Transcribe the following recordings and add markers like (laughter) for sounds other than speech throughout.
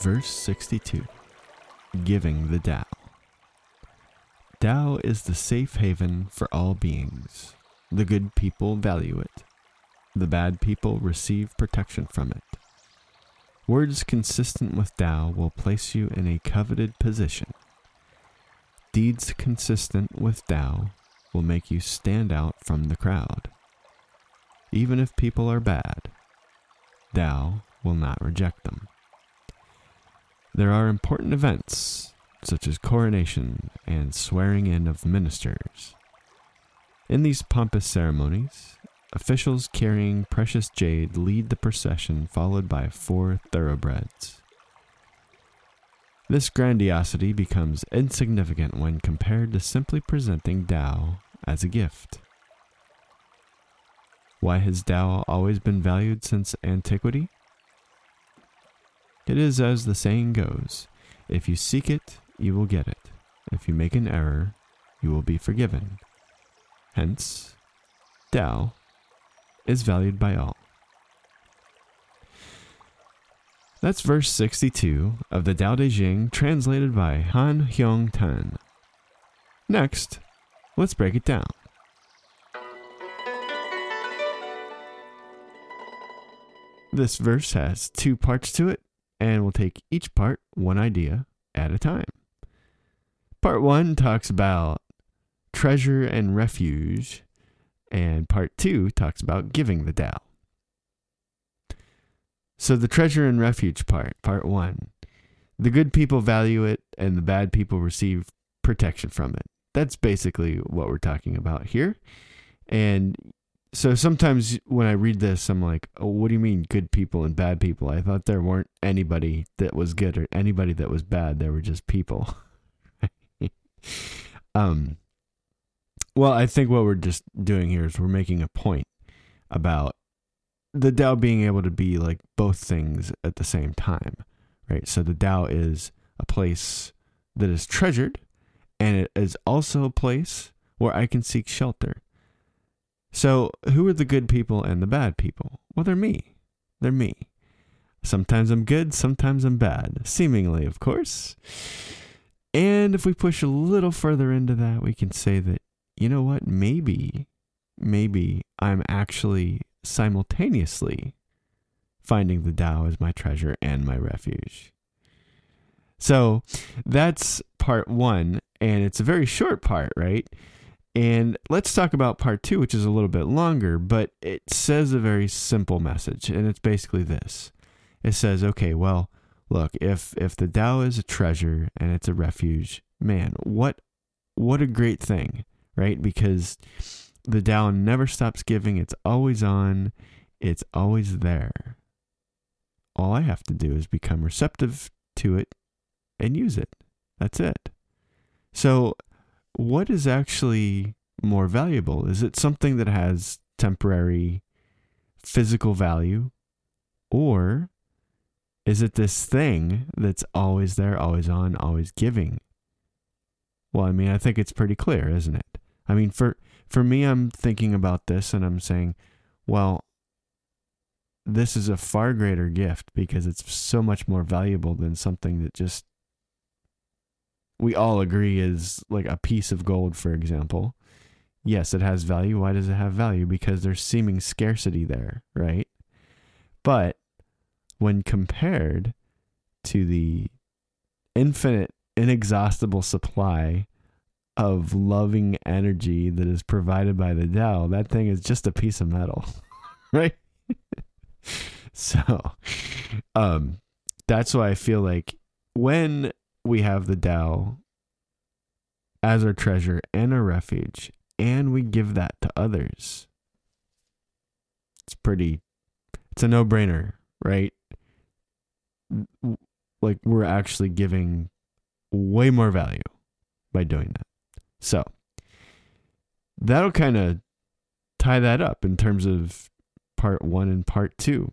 Verse 62 Giving the Tao. Tao is the safe haven for all beings. The good people value it. The bad people receive protection from it. Words consistent with Tao will place you in a coveted position. Deeds consistent with Tao will make you stand out from the crowd. Even if people are bad, Tao will not reject them. There are important events, such as coronation and swearing in of ministers. In these pompous ceremonies, officials carrying precious jade lead the procession, followed by four thoroughbreds. This grandiosity becomes insignificant when compared to simply presenting Tao as a gift. Why has Tao always been valued since antiquity? It is as the saying goes if you seek it, you will get it. If you make an error, you will be forgiven. Hence, Tao is valued by all. That's verse 62 of the Tao Te Ching translated by Han Hiong Tan. Next, let's break it down. This verse has two parts to it, and we'll take each part one idea at a time. Part one talks about treasure and refuge, and part two talks about giving the Tao. So, the treasure and refuge part, part one, the good people value it, and the bad people receive protection from it. That's basically what we're talking about here. And so sometimes when I read this, I'm like, oh, what do you mean good people and bad people? I thought there weren't anybody that was good or anybody that was bad. There were just people. (laughs) um, well, I think what we're just doing here is we're making a point about the Tao being able to be like both things at the same time, right? So the Tao is a place that is treasured, and it is also a place where I can seek shelter so, who are the good people and the bad people? Well, they're me. They're me. Sometimes I'm good, sometimes I'm bad. Seemingly, of course. And if we push a little further into that, we can say that, you know what, maybe, maybe I'm actually simultaneously finding the Tao as my treasure and my refuge. So that's part one, and it's a very short part, right? And let's talk about part two, which is a little bit longer, but it says a very simple message. And it's basically this it says, okay, well, look, if if the Tao is a treasure and it's a refuge, man, what what a great thing, right? Because the Tao never stops giving, it's always on, it's always there. All I have to do is become receptive to it and use it. That's it. So, what is actually more valuable? Is it something that has temporary physical value? Or is it this thing that's always there, always on, always giving? Well, I mean, I think it's pretty clear, isn't it? I mean, for for me, I'm thinking about this and I'm saying, well, this is a far greater gift because it's so much more valuable than something that just we all agree is like a piece of gold, for example. Yes, it has value. Why does it have value? Because there's seeming scarcity there, right? But when compared to the infinite, inexhaustible supply of loving energy that is provided by the Tao, that thing is just a piece of metal, (laughs) right? (laughs) so, um, that's why I feel like when we have the Tao as our treasure and our refuge, and we give that to others. It's pretty, it's a no brainer, right? Like, we're actually giving way more value by doing that. So, that'll kind of tie that up in terms of part one and part two.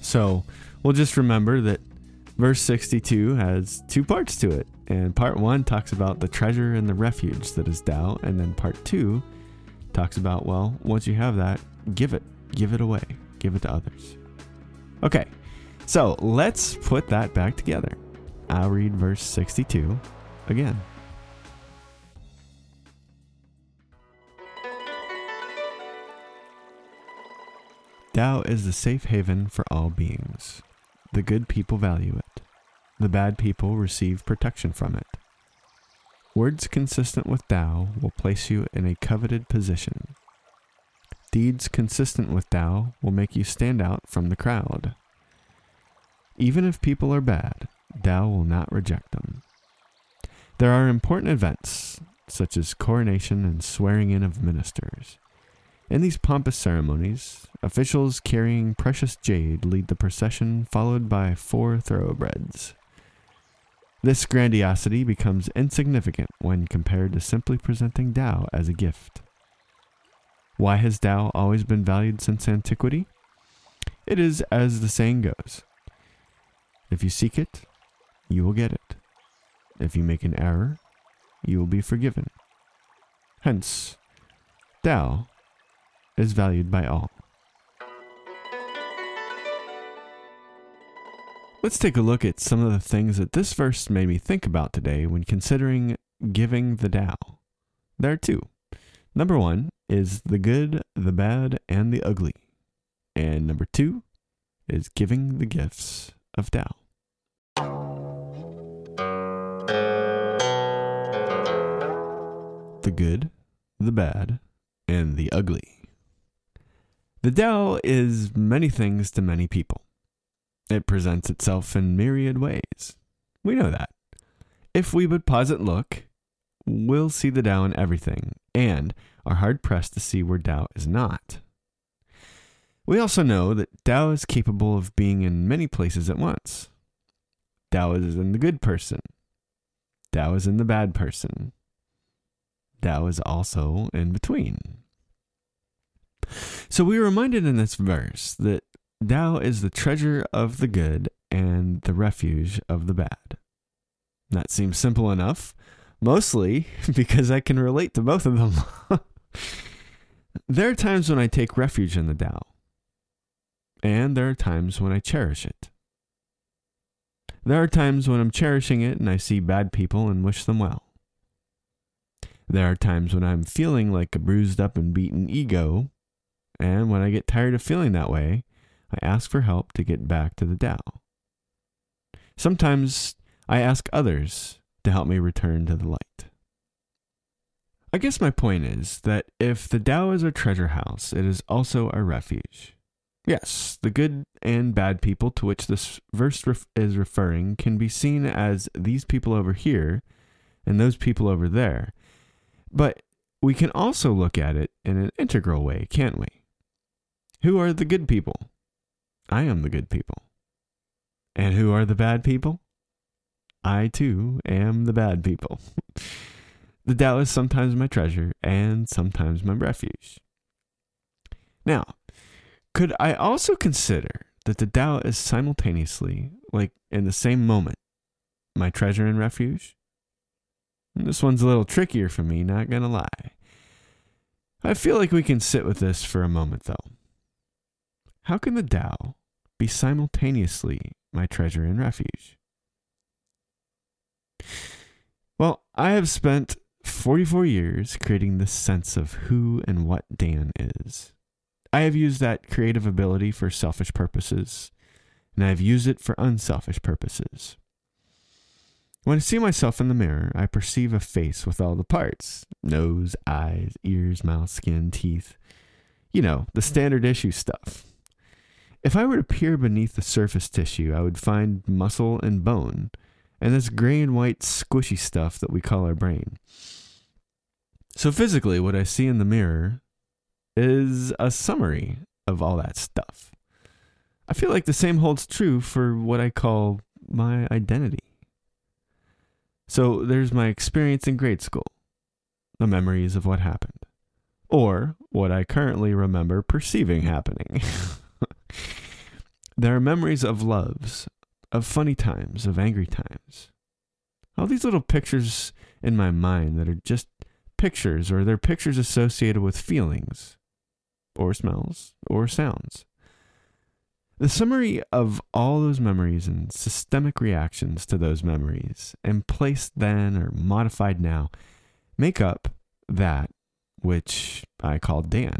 So, we'll just remember that Verse 62 has two parts to it, and part 1 talks about the treasure and the refuge that is Tao, and then part 2 talks about, well, once you have that, give it, give it away, give it to others. Okay, so let's put that back together. I'll read verse 62 again. Tao is the safe haven for all beings. The good people value it. The bad people receive protection from it. Words consistent with Tao will place you in a coveted position. Deeds consistent with Tao will make you stand out from the crowd. Even if people are bad, Tao will not reject them. There are important events, such as coronation and swearing in of ministers. In these pompous ceremonies, officials carrying precious jade lead the procession, followed by four thoroughbreds. This grandiosity becomes insignificant when compared to simply presenting Tao as a gift. Why has Tao always been valued since antiquity? It is as the saying goes if you seek it, you will get it. If you make an error, you will be forgiven. Hence, Tao is valued by all. Let's take a look at some of the things that this verse made me think about today when considering giving the Tao. There are two. Number one is the good, the bad, and the ugly. And number two is giving the gifts of Tao. The good, the bad, and the ugly. The Tao is many things to many people. It presents itself in myriad ways. We know that. If we but pause and look, we'll see the Tao in everything, and are hard pressed to see where Tao is not. We also know that Tao is capable of being in many places at once. Tao is in the good person. Tao is in the bad person. Tao is also in between. So we are reminded in this verse that Tao is the treasure of the good and the refuge of the bad. That seems simple enough, mostly (laughs) because I can relate to both of them. (laughs) there are times when I take refuge in the Tao, and there are times when I cherish it. There are times when I'm cherishing it and I see bad people and wish them well. There are times when I'm feeling like a bruised up and beaten ego and when I get tired of feeling that way, I ask for help to get back to the Tao. Sometimes I ask others to help me return to the light. I guess my point is that if the Tao is our treasure house, it is also our refuge. Yes, the good and bad people to which this verse ref- is referring can be seen as these people over here and those people over there. But we can also look at it in an integral way, can't we? Who are the good people? I am the good people. And who are the bad people? I too am the bad people. (laughs) the Tao is sometimes my treasure and sometimes my refuge. Now, could I also consider that the Tao is simultaneously, like in the same moment, my treasure and refuge? This one's a little trickier for me, not gonna lie. I feel like we can sit with this for a moment, though. How can the Tao be simultaneously my treasure and refuge? Well, I have spent 44 years creating this sense of who and what Dan is. I have used that creative ability for selfish purposes, and I have used it for unselfish purposes. When I see myself in the mirror, I perceive a face with all the parts nose, eyes, ears, mouth, skin, teeth. You know, the standard issue stuff. If I were to peer beneath the surface tissue, I would find muscle and bone, and this gray and white squishy stuff that we call our brain. So, physically, what I see in the mirror is a summary of all that stuff. I feel like the same holds true for what I call my identity. So there's my experience in grade school, the memories of what happened, or what I currently remember perceiving happening. (laughs) there are memories of loves, of funny times, of angry times. All these little pictures in my mind that are just pictures, or they're pictures associated with feelings, or smells, or sounds. The summary of all those memories and systemic reactions to those memories, and placed then or modified now, make up that which I call Dan.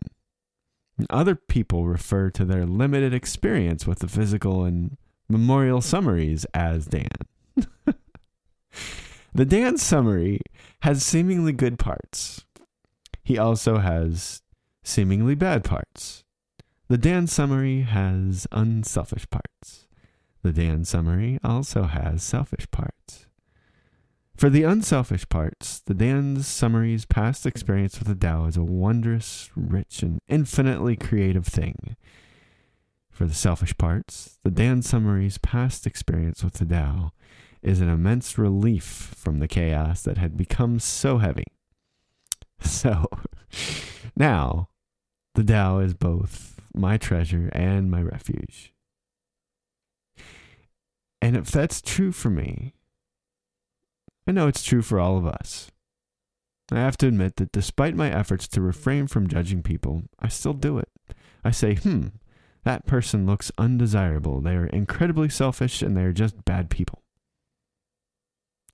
Other people refer to their limited experience with the physical and memorial summaries as Dan. (laughs) the Dan summary has seemingly good parts. He also has seemingly bad parts. The Dan summary has unselfish parts. The Dan summary also has selfish parts. For the unselfish parts, the Dan summary's past experience with the Tao is a wondrous, rich, and infinitely creative thing. For the selfish parts, the Dan summary's past experience with the Tao is an immense relief from the chaos that had become so heavy. (laughs) So, now, the Tao is both my treasure and my refuge. And if that's true for me, I know it's true for all of us. I have to admit that despite my efforts to refrain from judging people, I still do it. I say, hmm, that person looks undesirable. They are incredibly selfish and they are just bad people.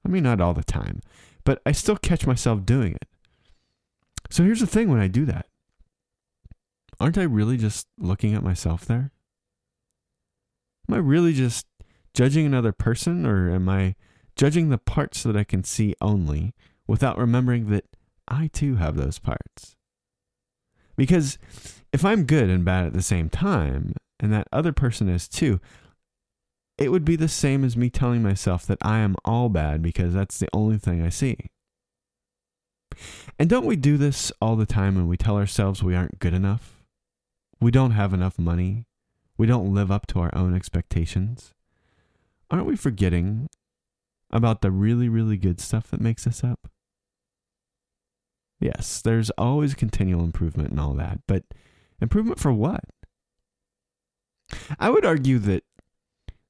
I mean, not all the time, but I still catch myself doing it. So here's the thing when I do that aren't I really just looking at myself there? Am I really just judging another person, or am I judging the parts that I can see only without remembering that I too have those parts? Because if I'm good and bad at the same time, and that other person is too, it would be the same as me telling myself that I am all bad because that's the only thing I see. And don't we do this all the time when we tell ourselves we aren't good enough? We don't have enough money. We don't live up to our own expectations. Aren't we forgetting about the really, really good stuff that makes us up? Yes, there's always continual improvement and all that, but improvement for what? I would argue that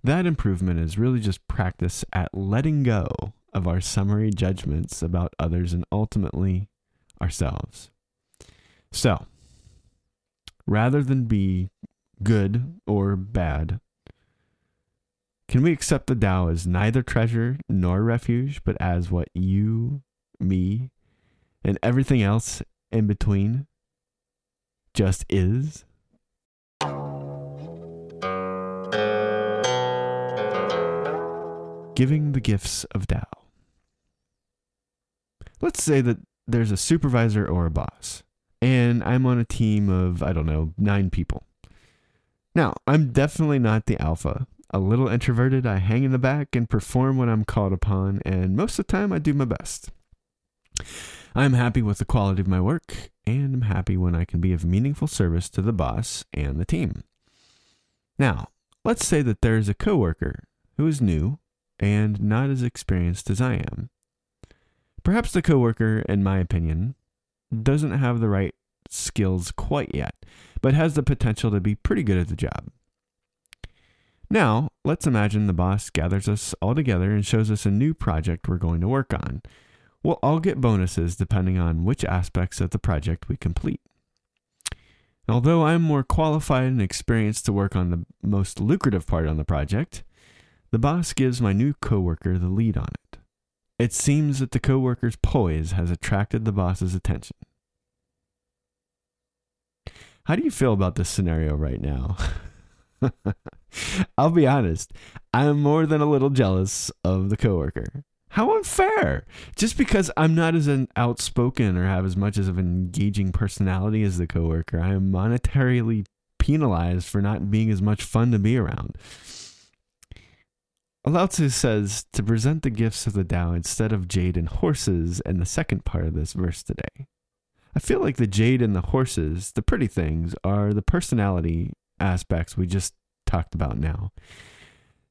that improvement is really just practice at letting go of our summary judgments about others and ultimately ourselves. So, rather than be good or bad? Can we accept the Tao as neither treasure nor refuge, but as what you, me, and everything else in between just is? Giving the gifts of Tao. Let's say that there's a supervisor or a boss and I'm on a team of, I don't know, nine people. Now, I'm definitely not the alpha. A little introverted, I hang in the back and perform when I'm called upon, and most of the time I do my best. I'm happy with the quality of my work, and I'm happy when I can be of meaningful service to the boss and the team. Now, let's say that there's a coworker who is new and not as experienced as I am. Perhaps the coworker, in my opinion, doesn't have the right skills quite yet, but has the potential to be pretty good at the job. Now, let's imagine the boss gathers us all together and shows us a new project we're going to work on. We'll all get bonuses depending on which aspects of the project we complete. Although I'm more qualified and experienced to work on the most lucrative part on the project, the boss gives my new coworker the lead on it. It seems that the coworker's poise has attracted the boss's attention. How do you feel about this scenario right now? (laughs) (laughs) I'll be honest, I'm more than a little jealous of the coworker. How unfair! Just because I'm not as an outspoken or have as much as of an engaging personality as the coworker, I am monetarily penalized for not being as much fun to be around. Lao Tzu says to present the gifts of the Tao instead of jade and horses in the second part of this verse today. I feel like the jade and the horses, the pretty things, are the personality aspects we just talked about now.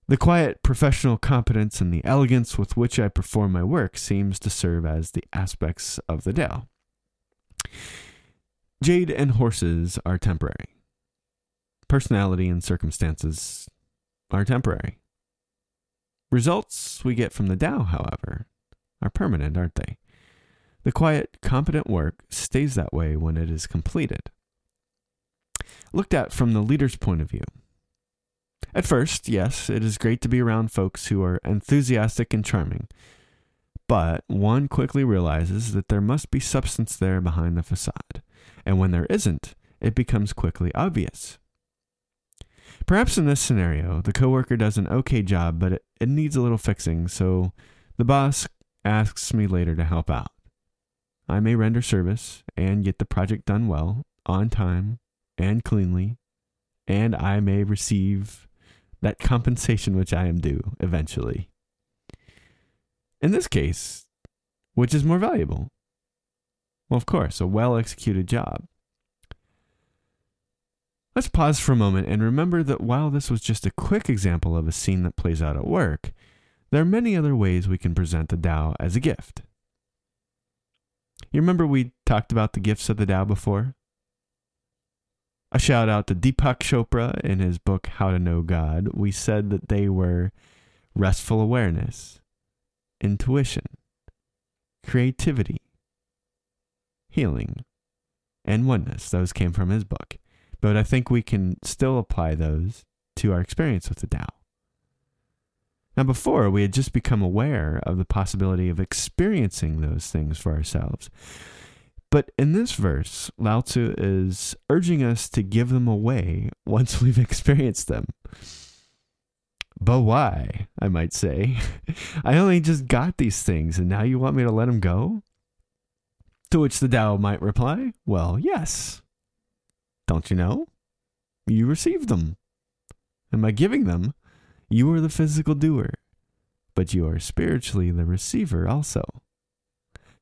The quiet professional competence and the elegance with which I perform my work seems to serve as the aspects of the Tao. Jade and horses are temporary. Personality and circumstances are temporary. Results we get from the Tao, however, are permanent, aren't they? The quiet, competent work stays that way when it is completed. Looked at from the leader's point of view. At first, yes, it is great to be around folks who are enthusiastic and charming, but one quickly realizes that there must be substance there behind the facade, and when there isn't, it becomes quickly obvious. Perhaps in this scenario, the coworker does an okay job, but it, it needs a little fixing, so the boss asks me later to help out. I may render service and get the project done well, on time, and cleanly, and I may receive that compensation which I am due eventually. In this case, which is more valuable? Well, of course, a well executed job. Let's pause for a moment and remember that while this was just a quick example of a scene that plays out at work, there are many other ways we can present the Tao as a gift. You remember we talked about the gifts of the Tao before? A shout out to Deepak Chopra in his book How to Know God. We said that they were restful awareness, intuition, creativity, healing, and oneness. Those came from his book but I think we can still apply those to our experience with the Tao. Now, before, we had just become aware of the possibility of experiencing those things for ourselves. But in this verse, Lao Tzu is urging us to give them away (laughs) once we've experienced them. But why, I might say? (laughs) I only just got these things and now you want me to let them go? To which the Tao might reply, Well, yes, don't you know? You received them. And by giving them, you are the physical doer, but you are spiritually the receiver also.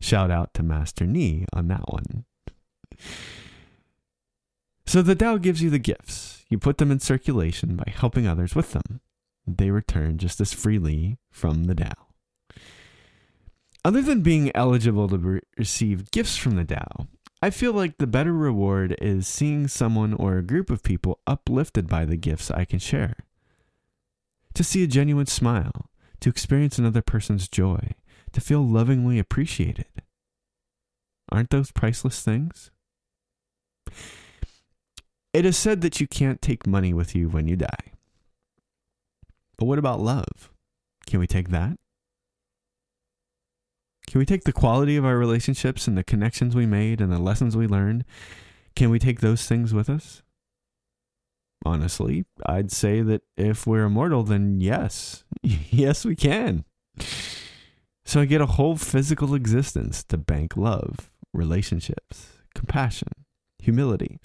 Shout out to Master Ni on that one. So the Tao gives you the gifts. You put them in circulation by helping others with them. They return just as freely from the Tao. Other than being eligible to re- receive gifts from the Tao, I feel like the better reward is seeing someone or a group of people uplifted by the gifts I can share. To see a genuine smile, to experience another person's joy, to feel lovingly appreciated. Aren't those priceless things? It is said that you can't take money with you when you die. But what about love? Can we take that? Can we take the quality of our relationships and the connections we made and the lessons we learned? Can we take those things with us? Honestly, I'd say that if we're immortal, then yes. (laughs) yes, we can. So I get a whole physical existence to bank love, relationships, compassion, humility,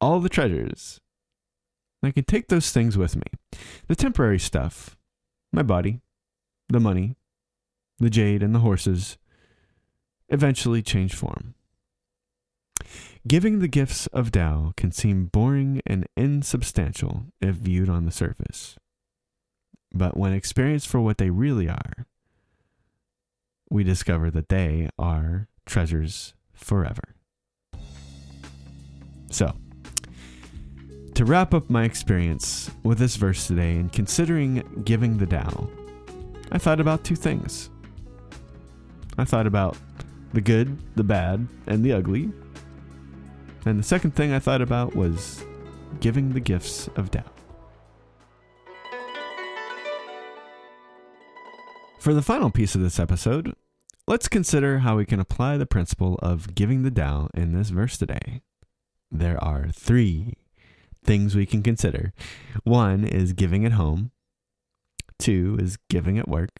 all the treasures I can take those things with me. The temporary stuff, my body, the money, the jade, and the horses, eventually change form. Giving the gifts of Tao can seem boring and insubstantial if viewed on the surface. But when experienced for what they really are, we discover that they are treasures forever. So, to wrap up my experience with this verse today and considering giving the Tao, I thought about two things. I thought about the good, the bad, and the ugly. And the second thing I thought about was giving the gifts of Tao. For the final piece of this episode, let's consider how we can apply the principle of giving the Tao in this verse today. There are three things we can consider. One is giving at home, two is giving at work,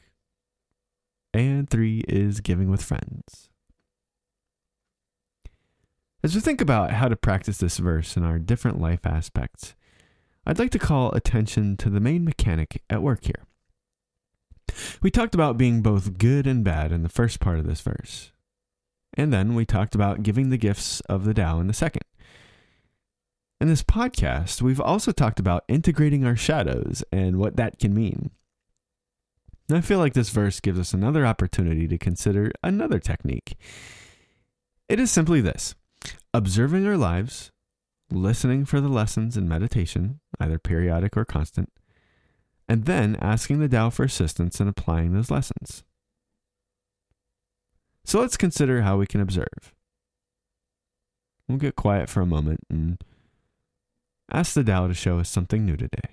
and three is giving with friends. As we think about how to practice this verse in our different life aspects, I'd like to call attention to the main mechanic at work here. We talked about being both good and bad in the first part of this verse. And then we talked about giving the gifts of the Tao in the second. In this podcast, we've also talked about integrating our shadows and what that can mean. I feel like this verse gives us another opportunity to consider another technique. It is simply this observing our lives, listening for the lessons in meditation, either periodic or constant, and then asking the Tao for assistance in applying those lessons. So let's consider how we can observe. We'll get quiet for a moment and ask the Tao to show us something new today.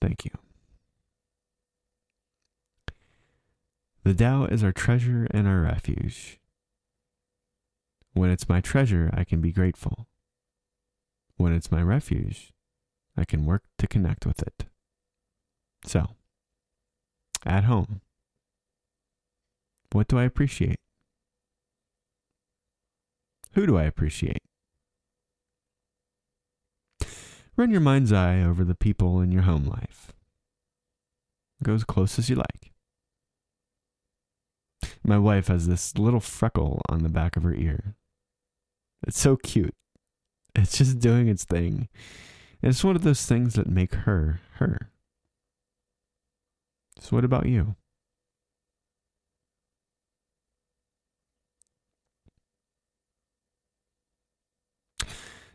Thank you. The Tao is our treasure and our refuge. When it's my treasure, I can be grateful. When it's my refuge, I can work to connect with it. So, at home, what do I appreciate? Who do I appreciate? Run your mind's eye over the people in your home life. Go as close as you like. My wife has this little freckle on the back of her ear. It's so cute. It's just doing its thing. And it's one of those things that make her her. So, what about you?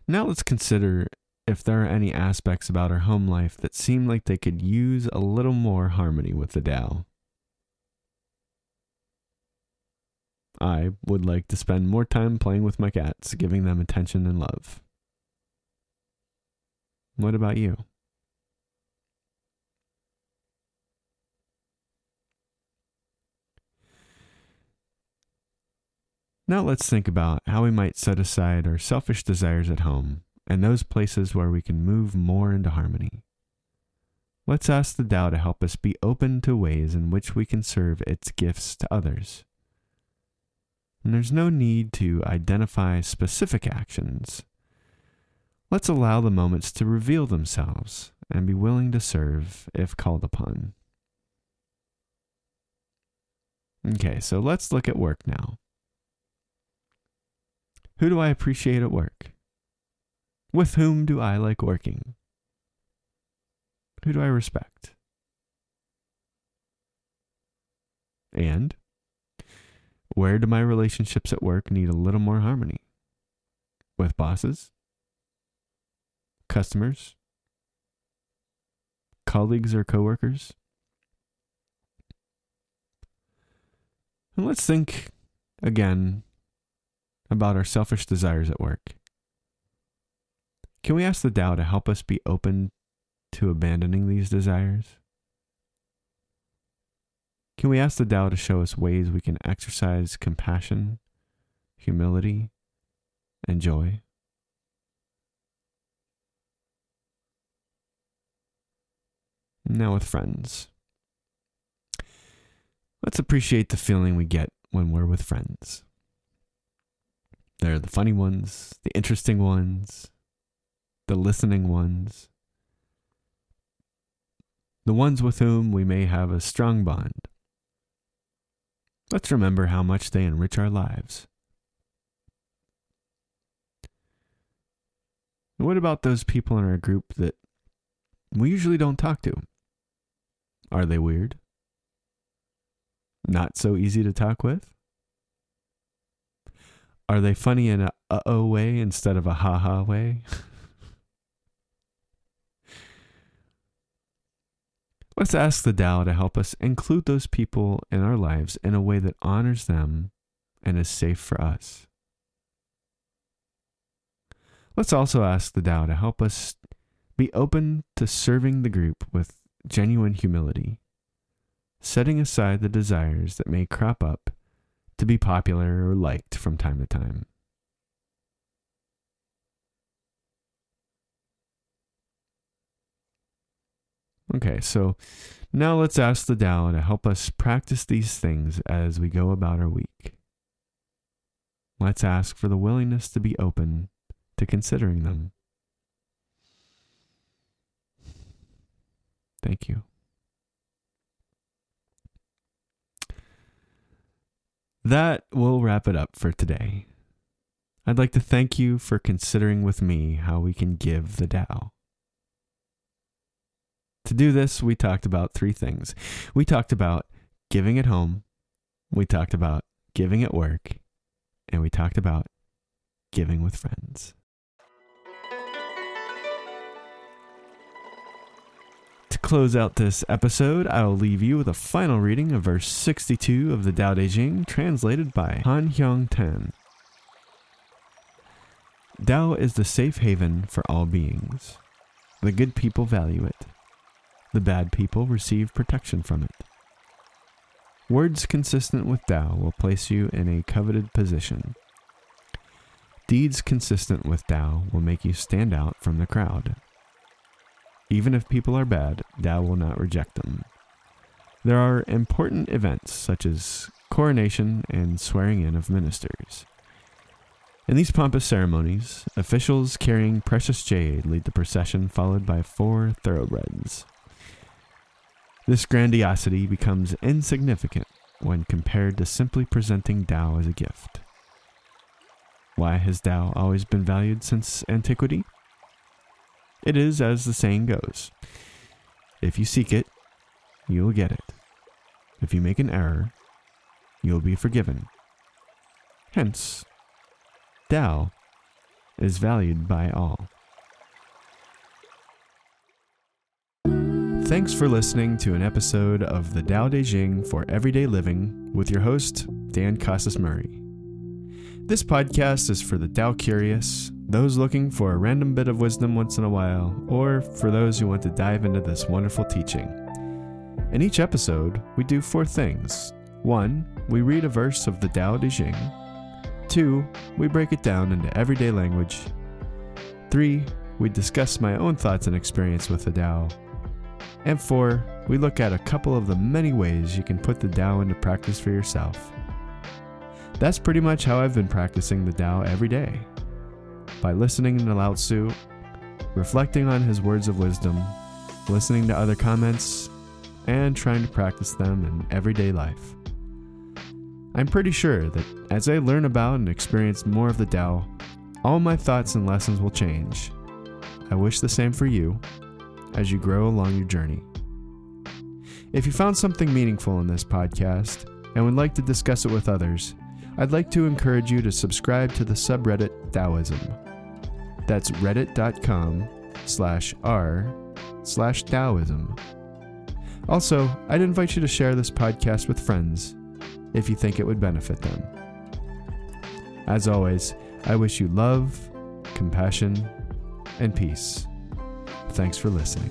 Now, let's consider if there are any aspects about our home life that seem like they could use a little more harmony with the Tao. I would like to spend more time playing with my cats, giving them attention and love. What about you? Now let's think about how we might set aside our selfish desires at home and those places where we can move more into harmony. Let's ask the Tao to help us be open to ways in which we can serve its gifts to others. And there's no need to identify specific actions. Let's allow the moments to reveal themselves and be willing to serve if called upon. Okay, so let's look at work now. Who do I appreciate at work? With whom do I like working? Who do I respect? And where do my relationships at work need a little more harmony? With bosses? Customers? Colleagues or coworkers? And let's think again about our selfish desires at work. Can we ask the Tao to help us be open to abandoning these desires? Can we ask the Tao to show us ways we can exercise compassion, humility, and joy? Now, with friends. Let's appreciate the feeling we get when we're with friends. They're the funny ones, the interesting ones, the listening ones, the ones with whom we may have a strong bond. Let's remember how much they enrich our lives. What about those people in our group that we usually don't talk to? Are they weird? Not so easy to talk with? Are they funny in a uh oh way instead of a ha ha way? (laughs) Let's ask the Tao to help us include those people in our lives in a way that honors them and is safe for us. Let's also ask the Tao to help us be open to serving the group with genuine humility, setting aside the desires that may crop up to be popular or liked from time to time. Okay, so now let's ask the Tao to help us practice these things as we go about our week. Let's ask for the willingness to be open to considering them. Thank you. That will wrap it up for today. I'd like to thank you for considering with me how we can give the Tao. To do this, we talked about three things. We talked about giving at home, we talked about giving at work, and we talked about giving with friends. Close out this episode, I will leave you with a final reading of verse 62 of the Tao Te Ching, translated by Han Hiong Tan. Tao is the safe haven for all beings. The good people value it. The bad people receive protection from it. Words consistent with Tao will place you in a coveted position. Deeds consistent with Tao will make you stand out from the crowd. Even if people are bad, Tao will not reject them. There are important events such as coronation and swearing in of ministers. In these pompous ceremonies, officials carrying precious jade lead the procession followed by four thoroughbreds. This grandiosity becomes insignificant when compared to simply presenting Tao as a gift. Why has Tao always been valued since antiquity? It is as the saying goes if you seek it, you will get it. If you make an error, you will be forgiven. Hence, Tao is valued by all. Thanks for listening to an episode of the Tao Te Ching for Everyday Living with your host, Dan Casas Murray. This podcast is for the Tao curious, those looking for a random bit of wisdom once in a while, or for those who want to dive into this wonderful teaching. In each episode, we do four things. One, we read a verse of the Tao Te Ching. Two, we break it down into everyday language. Three, we discuss my own thoughts and experience with the Tao. And four, we look at a couple of the many ways you can put the Tao into practice for yourself. That's pretty much how I've been practicing the Tao every day. By listening to Lao Tzu, reflecting on his words of wisdom, listening to other comments, and trying to practice them in everyday life. I'm pretty sure that as I learn about and experience more of the Tao, all my thoughts and lessons will change. I wish the same for you as you grow along your journey. If you found something meaningful in this podcast and would like to discuss it with others, I'd like to encourage you to subscribe to the subreddit Taoism. That's reddit.com slash r slash Taoism. Also, I'd invite you to share this podcast with friends if you think it would benefit them. As always, I wish you love, compassion, and peace. Thanks for listening.